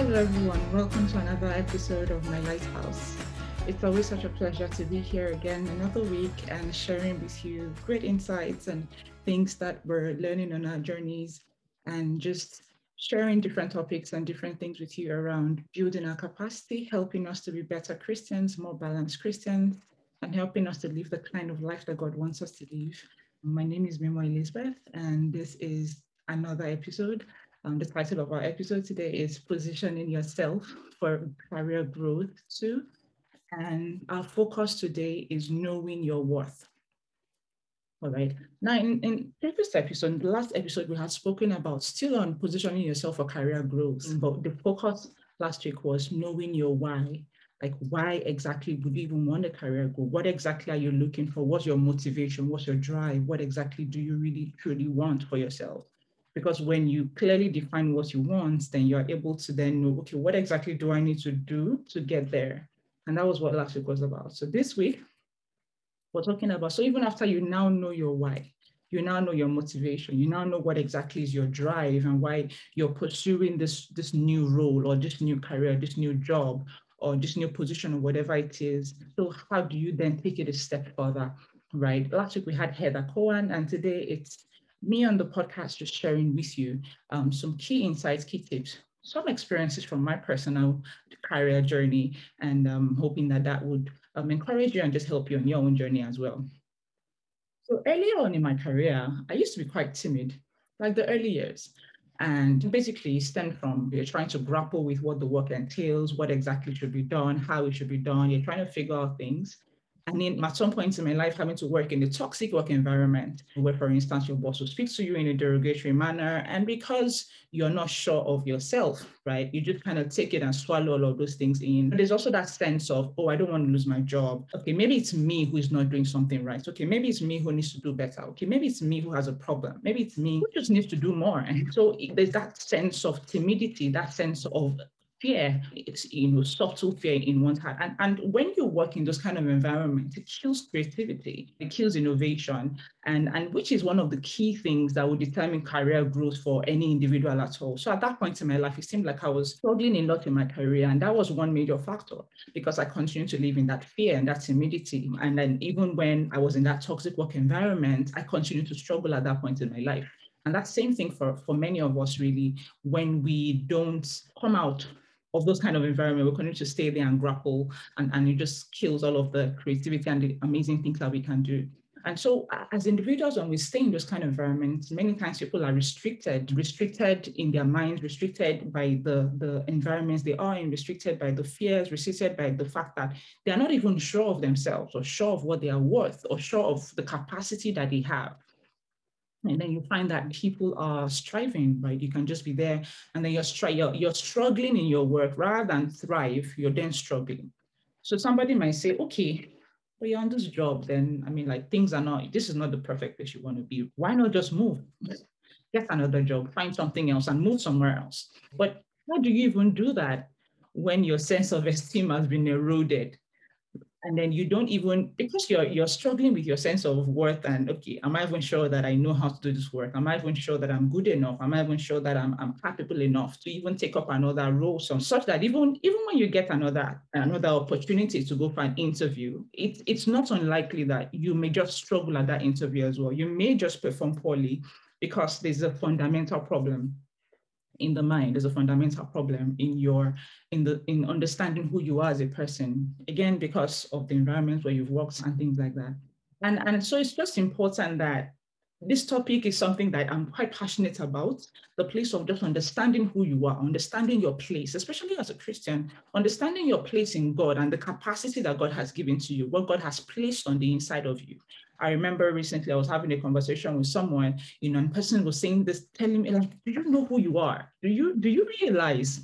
Hello, everyone. Welcome to another episode of My Lighthouse. It's always such a pleasure to be here again another week and sharing with you great insights and things that we're learning on our journeys and just sharing different topics and different things with you around building our capacity, helping us to be better Christians, more balanced Christians, and helping us to live the kind of life that God wants us to live. My name is Memo Elizabeth, and this is another episode um, the title of our episode today is Positioning Yourself for Career Growth Too. And our focus today is knowing your worth. All right. Now, in, in previous episode, the last episode, we had spoken about still on positioning yourself for career growth, mm-hmm. but the focus last week was knowing your why. Like, why exactly would you even want a career goal? What exactly are you looking for? What's your motivation? What's your drive? What exactly do you really truly want for yourself? Because when you clearly define what you want, then you're able to then know, okay, what exactly do I need to do to get there? And that was what last week was about. So this week, we're talking about, so even after you now know your why, you now know your motivation, you now know what exactly is your drive and why you're pursuing this, this new role or this new career, this new job, or this new position or whatever it is. So how do you then take it a step further, right? Last week we had Heather Cohen and today it's me on the podcast just sharing with you um, some key insights, key tips, some experiences from my personal career journey, and um, hoping that that would um, encourage you and just help you on your own journey as well. So earlier on in my career, I used to be quite timid, like the early years. And basically stem from you're trying to grapple with what the work entails, what exactly should be done, how it should be done. You're trying to figure out things. And at some point in my life, having to work in a toxic work environment, where, for instance, your boss will speak to you in a derogatory manner. And because you're not sure of yourself, right, you just kind of take it and swallow all of those things in. But there's also that sense of, oh, I don't want to lose my job. Okay, maybe it's me who is not doing something right. Okay, maybe it's me who needs to do better. Okay, maybe it's me who has a problem. Maybe it's me who just needs to do more. And so there's that sense of timidity, that sense of fear, it's you know, subtle fear in one's heart. And, and when you work in those kind of environments, it kills creativity, it kills innovation, and, and which is one of the key things that will determine career growth for any individual at all. So at that point in my life, it seemed like I was struggling a lot in my career. And that was one major factor because I continued to live in that fear and that timidity. And then even when I was in that toxic work environment, I continued to struggle at that point in my life. And that same thing for, for many of us, really, when we don't come out of those kind of environment, we're going to stay there and grapple, and, and it just kills all of the creativity and the amazing things that we can do. And so as individuals, when we stay in those kind of environments, many times people are restricted, restricted in their minds, restricted by the, the environments they are in, restricted by the fears, restricted by the fact that they are not even sure of themselves or sure of what they are worth or sure of the capacity that they have. And then you find that people are striving, right? You can just be there and then you're, stri- you're, you're struggling in your work rather than thrive, you're then struggling. So somebody might say, okay, well, you're on this job, then I mean, like things are not, this is not the perfect place you want to be. Why not just move? Get another job, find something else and move somewhere else. But how do you even do that when your sense of esteem has been eroded? And then you don't even because you're you're struggling with your sense of worth and okay am i even sure that i know how to do this work? Am i even sure that i'm good enough? Am i even sure that i'm, I'm capable enough to even take up another role so such that even even when you get another another opportunity to go for an interview it, it's not unlikely that you may just struggle at that interview as well. You may just perform poorly because there's a fundamental problem in the mind is a fundamental problem in your in the in understanding who you are as a person. Again because of the environment where you've worked and things like that. And and so it's just important that this topic is something that I'm quite passionate about. The place of just understanding who you are, understanding your place, especially as a Christian, understanding your place in God and the capacity that God has given to you, what God has placed on the inside of you. I remember recently I was having a conversation with someone, you know, and person was saying this, telling me, like, do you know who you are? Do you do you realize?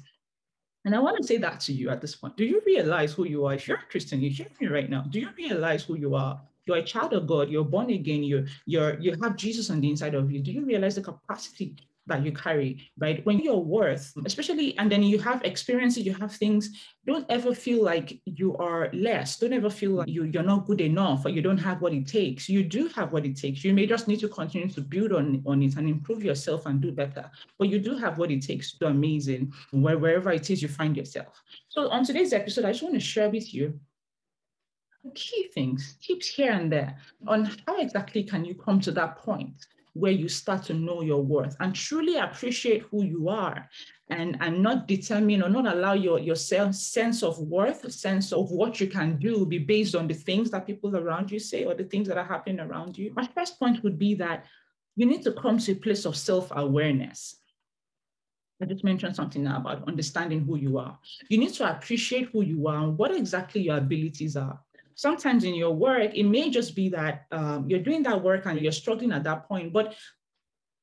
And I want to say that to you at this point. Do you realize who you are? If you're a Christian, you hear me right now. Do you realize who you are? You're a child of God, you're born again, you you're you have Jesus on the inside of you. Do you realize the capacity that you carry, right? When you're worth, mm. especially, and then you have experiences, you have things, don't ever feel like you are less. Don't ever feel like you, you're not good enough or you don't have what it takes. You do have what it takes. You may just need to continue to build on, on it and improve yourself and do better. But you do have what it takes to do amazing wherever it is you find yourself. So on today's episode, I just want to share with you key things, tips here and there on how exactly can you come to that point where you start to know your worth and truly appreciate who you are and, and not determine or not allow your, your self, sense of worth, sense of what you can do be based on the things that people around you say or the things that are happening around you. My first point would be that you need to come to a place of self-awareness. I just mentioned something now about understanding who you are. You need to appreciate who you are and what exactly your abilities are sometimes in your work, it may just be that um, you're doing that work and you're struggling at that point, but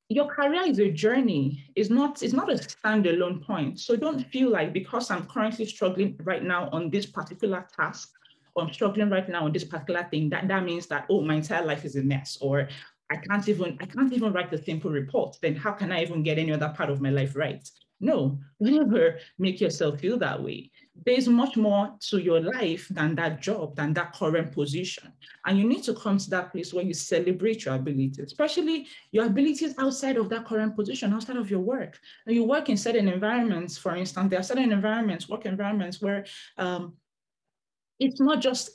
your career is a journey. It's not, it's not a standalone point. So don't feel like because I'm currently struggling right now on this particular task, or I'm struggling right now on this particular thing, that, that means that, oh, my entire life is a mess, or I can't even, I can't even write a simple report. Then how can I even get any other part of my life right? No, never make yourself feel that way there's much more to your life than that job, than that current position. And you need to come to that place where you celebrate your abilities, especially your abilities outside of that current position, outside of your work. And you work in certain environments, for instance, there are certain environments, work environments where um, it's not just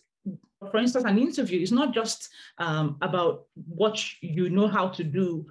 for instance, an interview is not just um, about what you know how to do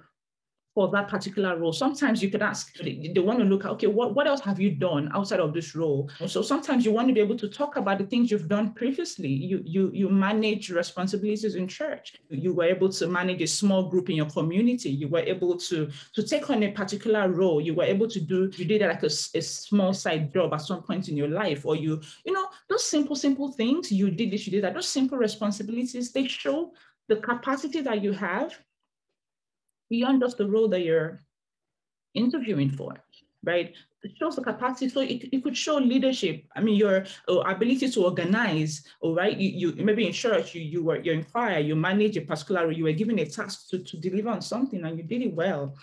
for that particular role. Sometimes you could ask, they, want to look at, okay, what, what else have you done outside of this role? So sometimes you want to be able to talk about the things you've done previously. You, you, you manage responsibilities in church. You were able to manage a small group in your community. You were able to, to take on a particular role. You were able to do, you did like a, a small side job at some point in your life, or you, you know, those simple, simple things, you did this, you did that, those simple responsibilities, they show the capacity that you have beyond just the role that you're interviewing for, right? It shows the capacity. So it, it could show leadership. I mean, your uh, ability to organize, all right? You, you maybe in church, you, you were you're in choir, you manage a particular, you were given a task to, to deliver on something and you did it well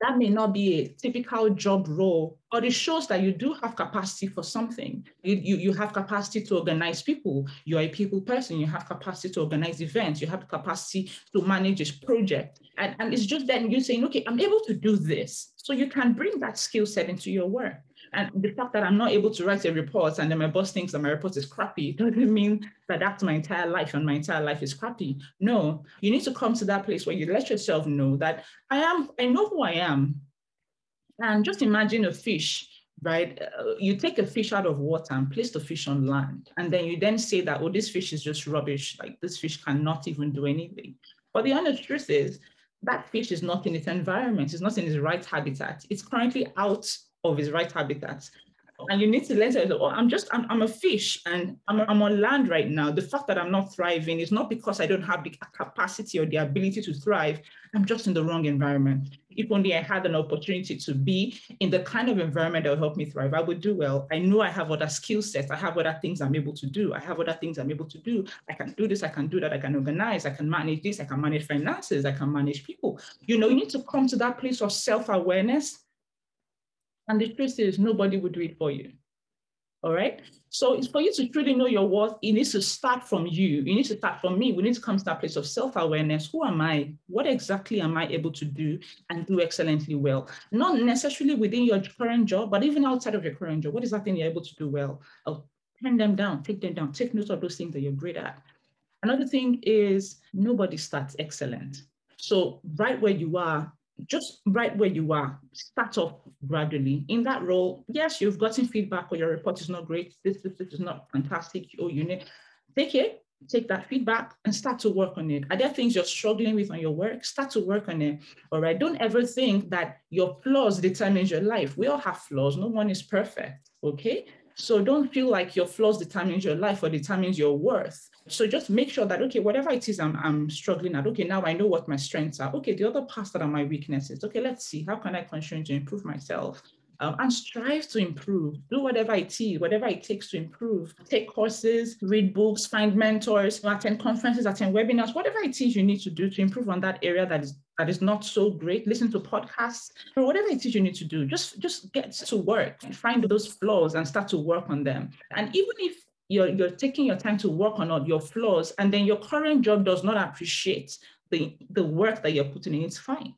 that may not be a typical job role, but it shows that you do have capacity for something. You, you, you have capacity to organize people. You're a people person. You have capacity to organize events. You have capacity to manage a project. And, and it's just then you saying, okay, I'm able to do this. So you can bring that skill set into your work. And the fact that I'm not able to write a report and then my boss thinks that my report is crappy doesn't mean that that's my entire life and my entire life is crappy. No, you need to come to that place where you let yourself know that I am, I know who I am. And just imagine a fish right? Uh, you take a fish out of water and place the fish on land. And then you then say that, oh, this fish is just rubbish. Like this fish cannot even do anything. But the honest truth is that fish is not in its environment. It's not in its right habitat. It's currently out of his right habitat. And you need to let her, oh, I'm just, I'm, I'm a fish and I'm, I'm on land right now. The fact that I'm not thriving is not because I don't have the capacity or the ability to thrive. I'm just in the wrong environment. If only I had an opportunity to be in the kind of environment that will help me thrive, I would do well. I know I have other skill sets. I have other things I'm able to do. I have other things I'm able to do. I can do this, I can do that, I can organize, I can manage this, I can manage finances, I can manage people. You know, you need to come to that place of self-awareness and the truth is, nobody will do it for you. All right. So it's for you to truly know your worth. It needs to start from you. You need to start from me. We need to come to that place of self-awareness. Who am I? What exactly am I able to do and do excellently well? Not necessarily within your current job, but even outside of your current job. What is that thing you're able to do well? I'll pen them down, take them down, take note of those things that you're great at. Another thing is nobody starts excellent. So right where you are, just right where you are, start off gradually. In that role, yes, you've gotten feedback or your report is not great, this, this, this is not fantastic, or you need, take it, take that feedback and start to work on it. Are there things you're struggling with on your work? Start to work on it, all right? Don't ever think that your flaws determines your life. We all have flaws, no one is perfect, okay? So don't feel like your flaws determines your life or determines your worth. So just make sure that, okay, whatever it is I'm, I'm struggling at, okay, now I know what my strengths are. Okay, the other parts that are my weaknesses. Okay, let's see, how can I continue to improve myself? Um, and strive to improve. Do whatever it is, whatever it takes to improve. Take courses, read books, find mentors, attend conferences, attend webinars, whatever it is you need to do to improve on that area that is that is not so great. Listen to podcasts or whatever it is you need to do. Just just get to work find those flaws and start to work on them. And even if you're, you're taking your time to work on your flaws and then your current job does not appreciate the, the work that you're putting in, it's fine.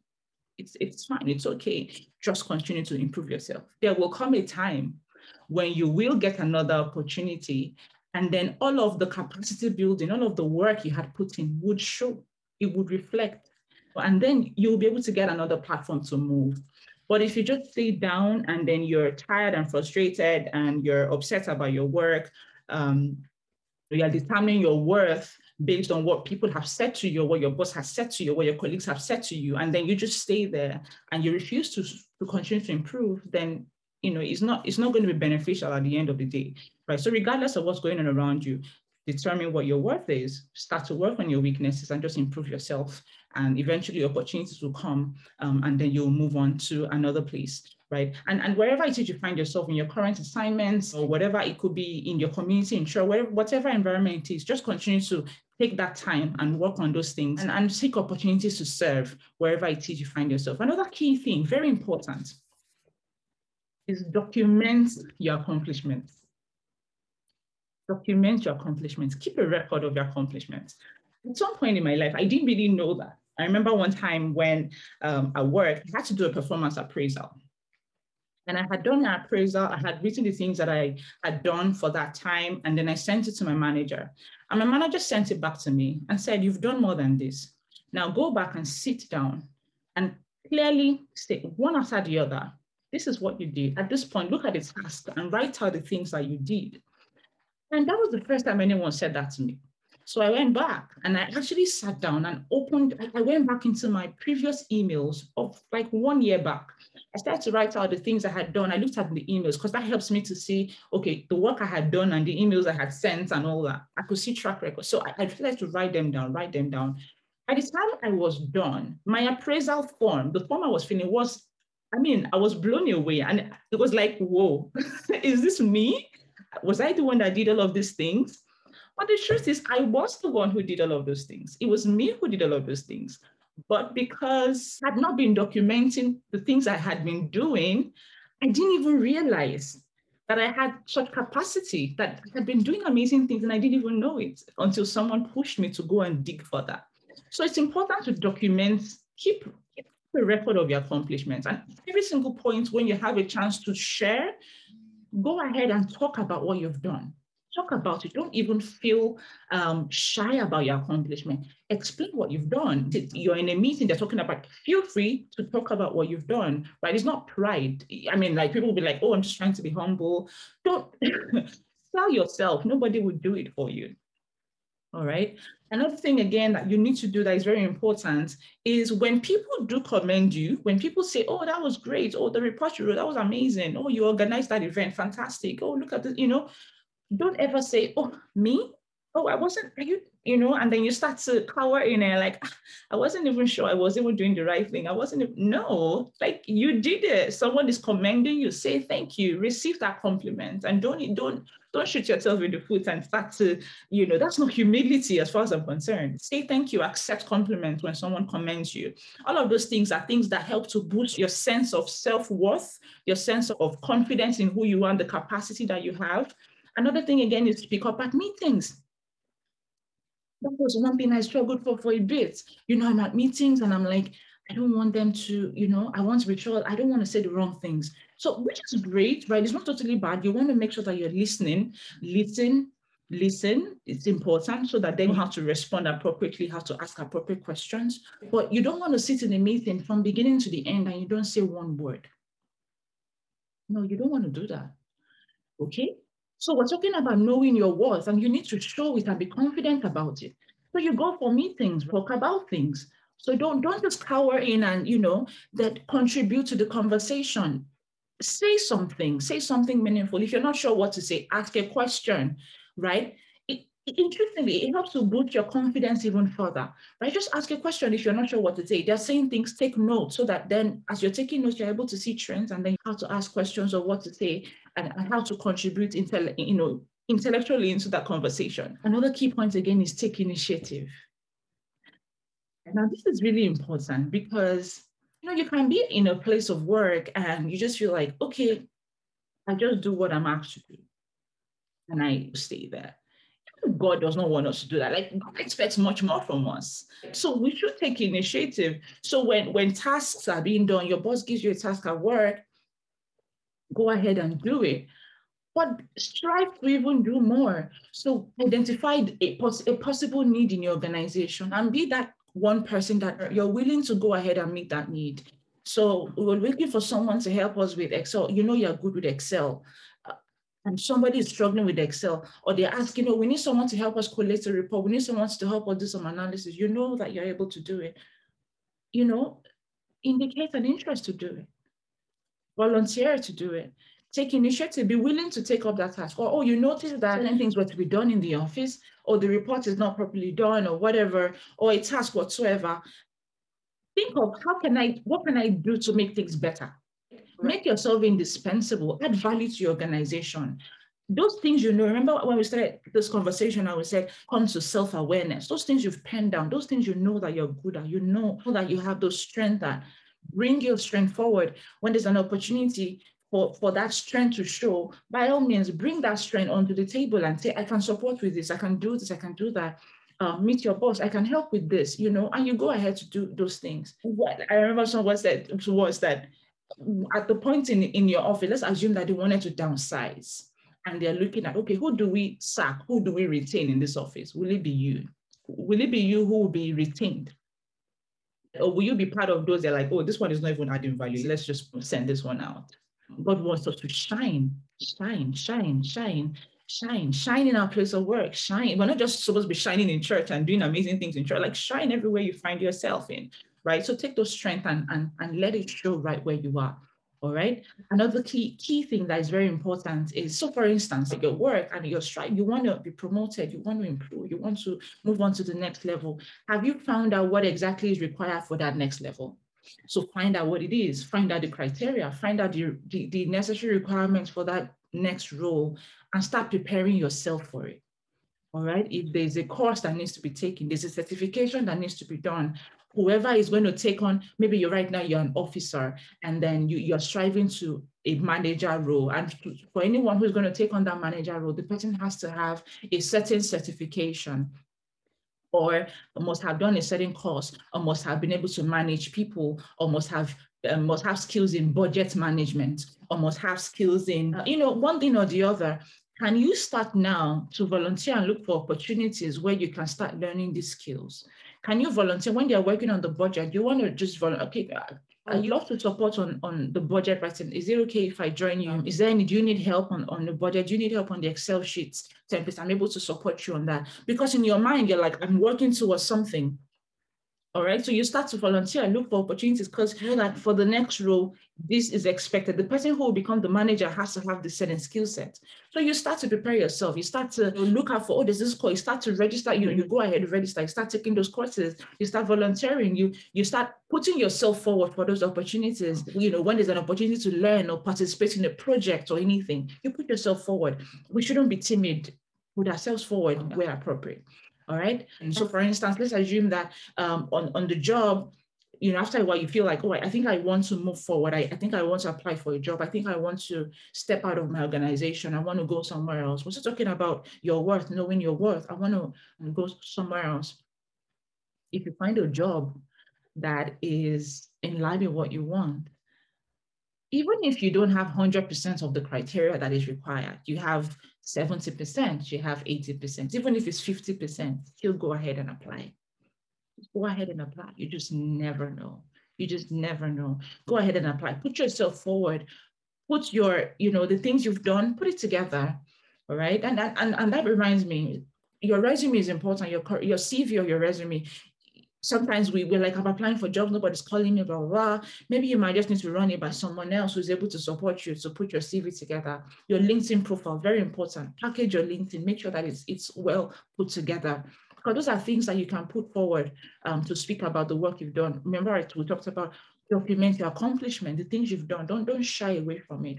It's, it's fine, it's okay. Just continue to improve yourself. There will come a time when you will get another opportunity and then all of the capacity building, all of the work you had put in would show, it would reflect. And then you'll be able to get another platform to move. But if you just stay down and then you're tired and frustrated and you're upset about your work, um, you are determining your worth based on what people have said to you, what your boss has said to you, what your colleagues have said to you, and then you just stay there and you refuse to, to continue to improve, then you know it's not it's not going to be beneficial at the end of the day, right? So regardless of what's going on around you, determine what your worth is, start to work on your weaknesses and just improve yourself. And eventually opportunities will come um, and then you'll move on to another place right? And, and wherever it is you find yourself in your current assignments or whatever it could be in your community, in sure, whatever, whatever environment it is, just continue to take that time and work on those things and, and seek opportunities to serve wherever it is you find yourself. Another key thing, very important, is document your accomplishments. Document your accomplishments. Keep a record of your accomplishments. At some point in my life, I didn't really know that. I remember one time when um, at work, I had to do a performance appraisal. And I had done an appraisal, I had written the things that I had done for that time, and then I sent it to my manager. And my manager sent it back to me and said, You've done more than this. Now go back and sit down and clearly state one after the other. This is what you did. At this point, look at the task and write out the things that you did. And that was the first time anyone said that to me. So I went back and I actually sat down and opened, I went back into my previous emails of like one year back. I started to write out the things I had done. I looked at the emails because that helps me to see, okay, the work I had done and the emails I had sent and all that. I could see track record. So I, I started to write them down, write them down. By the time I was done, my appraisal form, the form I was filling was, I mean, I was blown away. And it was like, whoa, is this me? Was I the one that did all of these things? But the truth is, I was the one who did all of those things. It was me who did all of those things. But because I had not been documenting the things I had been doing, I didn't even realize that I had such capacity, that I had been doing amazing things and I didn't even know it until someone pushed me to go and dig for that. So it's important to document, keep, keep a record of your accomplishments. And every single point when you have a chance to share, go ahead and talk about what you've done talk about it. Don't even feel um, shy about your accomplishment. Explain what you've done. You're in a meeting, they're talking about, feel free to talk about what you've done, right? It's not pride. I mean, like people will be like, oh, I'm just trying to be humble. Don't sell yourself. Nobody will do it for you. All right. Another thing, again, that you need to do that is very important is when people do commend you, when people say, oh, that was great. Oh, the report you wrote, that was amazing. Oh, you organized that event, fantastic. Oh, look at this, you know, don't ever say, oh, me? Oh, I wasn't, are you, you know, and then you start to cower in there like, ah, I wasn't even sure I was even doing the right thing. I wasn't, no, like you did it. Someone is commending you, say thank you, receive that compliment and don't, don't, don't shoot yourself in the foot and start to, you know, that's not humility as far as I'm concerned. Say thank you, accept compliments when someone commends you. All of those things are things that help to boost your sense of self-worth, your sense of confidence in who you are, the capacity that you have. Another thing again is to speak up at meetings. That was one thing I struggled for for a bit. You know, I'm at meetings and I'm like, I don't want them to, you know, I want to be sure, I don't want to say the wrong things. So, which is great, right? It's not totally bad. You want to make sure that you're listening, listen, listen. It's important so that then you have to respond appropriately, have to ask appropriate questions. But you don't want to sit in a meeting from beginning to the end and you don't say one word. No, you don't want to do that. Okay? So we're talking about knowing your worth and you need to show it and be confident about it. So you go for meetings, talk about things. So don't, don't just cower in and, you know, that contribute to the conversation. Say something, say something meaningful. If you're not sure what to say, ask a question, right? Interestingly, it helps to boost your confidence even further, right? Just ask a question if you're not sure what to say. They're saying things, take notes so that then as you're taking notes, you're able to see trends and then how to ask questions or what to say and, and how to contribute, intel, you know, intellectually into that conversation. Another key point again is take initiative. Now, this is really important because you know you can be in a place of work and you just feel like, okay, I just do what I'm asked to do, and I stay there. God does not want us to do that. Like God expects much more from us. So we should take initiative. So when when tasks are being done, your boss gives you a task at work, go ahead and do it. But strive to even do more. So identify a, pos- a possible need in your organization and be that one person that you're willing to go ahead and meet that need. So we are looking for someone to help us with Excel. You know you're good with Excel and somebody is struggling with Excel, or they're asking, oh, we need someone to help us collate a report. We need someone to help us do some analysis. You know that you're able to do it. You know, indicate an interest to do it. Volunteer to do it. Take initiative, be willing to take up that task. Or, oh, you notice that certain things were to be done in the office, or the report is not properly done, or whatever, or a task whatsoever. Think of how can I, what can I do to make things better? Make yourself indispensable, add value to your organization. Those things you know, remember when we started this conversation, I said, come to self awareness. Those things you've penned down, those things you know that you're good at, you know that you have those strengths that bring your strength forward. When there's an opportunity for, for that strength to show, by all means, bring that strength onto the table and say, I can support with this, I can do this, I can do that. Uh, meet your boss, I can help with this, you know, and you go ahead to do those things. What I remember someone said was that at the point in, in your office, let's assume that they wanted to downsize and they're looking at, okay, who do we sack? Who do we retain in this office? Will it be you? Will it be you who will be retained? Or will you be part of those that are like, oh, this one is not even adding value. Let's just send this one out. God wants us to shine, shine, shine, shine, shine, shine in our place of work, shine. We're not just supposed to be shining in church and doing amazing things in church, like shine everywhere you find yourself in right? So take those strengths and, and, and let it show right where you are. All right. Another key key thing that is very important is so for instance, like your work and your strive, you want to be promoted, you want to improve, you want to move on to the next level. Have you found out what exactly is required for that next level? So find out what it is, find out the criteria, find out the, the, the necessary requirements for that next role and start preparing yourself for it. All right. If there's a course that needs to be taken, there's a certification that needs to be done, whoever is going to take on, maybe you're right now, you're an officer, and then you, you're striving to a manager role. And for anyone who's going to take on that manager role, the person has to have a certain certification or must have done a certain course or must have been able to manage people or must have um, must have skills in budget management or must have skills in you know one thing or the other can you start now to volunteer and look for opportunities where you can start learning these skills can you volunteer when they're working on the budget? You want to just volunteer? Okay, uh, I oh. love to support on, on the budget writing. Is it okay if I join you? Is there any, do you need help on, on the budget? Do you need help on the Excel sheets templates? I'm able to support you on that. Because in your mind, you're like, I'm working towards something. All right. So you start to volunteer and look for opportunities because you for the next role, this is expected. The person who will become the manager has to have the certain skill set. So you start to prepare yourself. You start to look out for, oh, there's this course. You start to register, you know, you go ahead and register, you start taking those courses, you start volunteering, you you start putting yourself forward for those opportunities. You know, when there's an opportunity to learn or participate in a project or anything, you put yourself forward. We shouldn't be timid. Put ourselves forward where appropriate. All right. And so for instance, let's assume that um, on, on the job, you know, after a while, you feel like, oh, I think I want to move forward. I, I think I want to apply for a job. I think I want to step out of my organization. I want to go somewhere else. We're talking about your worth, knowing your worth. I want to go somewhere else. If you find a job that is in line with what you want, even if you don't have 100% of the criteria that is required, you have 70%, you have 80%, even if it's 50%, still go ahead and apply. Just go ahead and apply. You just never know. You just never know. Go ahead and apply. Put yourself forward. Put your, you know, the things you've done, put it together. All right. And, and, and that reminds me, your resume is important. Your, your CV or your resume, sometimes we, we're like, I'm applying for jobs, nobody's calling me, blah, blah, blah. Maybe you might just need to run it by someone else who's able to support you to put your CV together. Your LinkedIn profile, very important. Package your LinkedIn, make sure that it's, it's well put together. Because those are things that you can put forward um, to speak about the work you've done. Remember, we talked about document your accomplishment, the things you've done. Don't, don't shy away from it.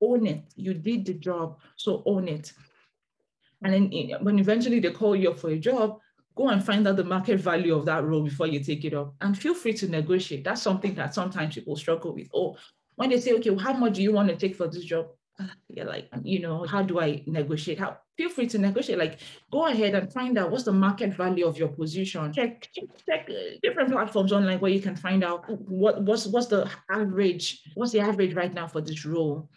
Own it. You did the job, so own it. And then eh, when eventually they call you up for a job, go and find out the market value of that role before you take it up. And feel free to negotiate. That's something that sometimes people struggle with. Oh, when they say, okay, well, how much do you want to take for this job? Ah, you're like, you know, how do I negotiate? How feel free to negotiate. Like, go ahead and find out what's the market value of your position. Check, check, check uh, different platforms online where you can find out what what's what's the average, what's the average right now for this role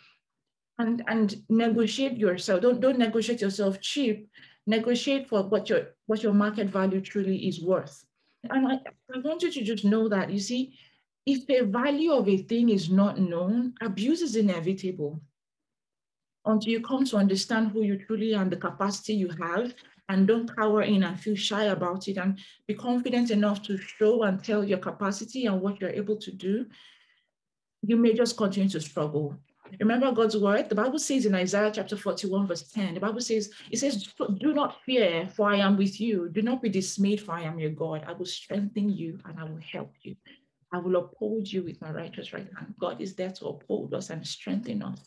and and negotiate yourself. Don't don't negotiate yourself cheap. Negotiate for what your what your market value truly is worth. And I, I want you to just know that you see, if the value of a thing is not known, abuse is inevitable. Until you come to understand who you truly are and the capacity you have, and don't cower in and feel shy about it, and be confident enough to show and tell your capacity and what you're able to do, you may just continue to struggle. Remember God's word? The Bible says in Isaiah chapter 41, verse 10, the Bible says, it says, do not fear, for I am with you. Do not be dismayed, for I am your God. I will strengthen you and I will help you. I will uphold you with my righteous right hand. God is there to uphold us and strengthen us.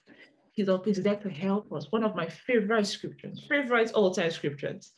He's always there to help us. One of my favorite scriptures, favorite all-time scriptures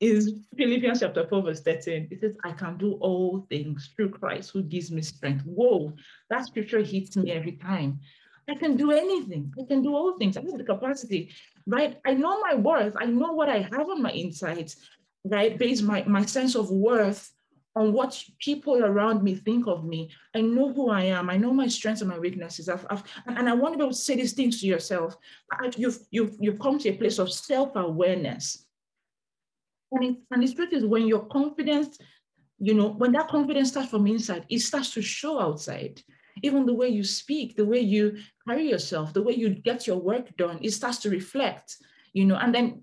is Philippians chapter 4, verse 13. It says, I can do all things through Christ who gives me strength. Whoa, that scripture hits me every time. I can do anything. I can do all things. I have the capacity, right? I know my worth. I know what I have on my insides, right? Based my, my sense of worth on what people around me think of me. I know who I am. I know my strengths and my weaknesses. I've, I've, and I want to be able to say these things to yourself. I, you've, you've, you've come to a place of self-awareness. And, it, and the truth is when your confidence, you know, when that confidence starts from inside, it starts to show outside even the way you speak, the way you carry yourself, the way you get your work done, it starts to reflect, you know, and then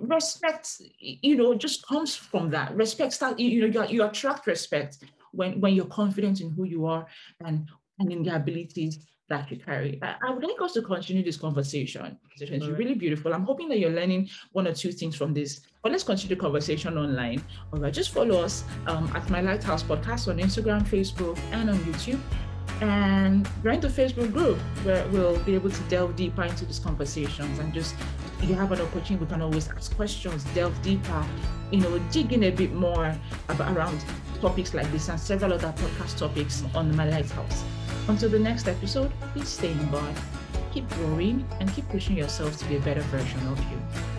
respect, you know, just comes from that. Respect start, you know, you, you attract respect when, when you're confident in who you are and, and in the abilities that you carry. I, I, would like us to continue this conversation. It's right. really beautiful. I'm hoping that you're learning one or two things from this. But let's continue the conversation online. All right, just follow us um, at My Lighthouse Podcast on Instagram, Facebook, and on YouTube and join the Facebook group where we'll be able to delve deeper into these conversations and just you have an opportunity, we can always ask questions, delve deeper, you know, dig in a bit more about around topics like this and several other podcast topics on my lighthouse. Until the next episode, please stay in God, keep growing, and keep pushing yourself to be a better version of you.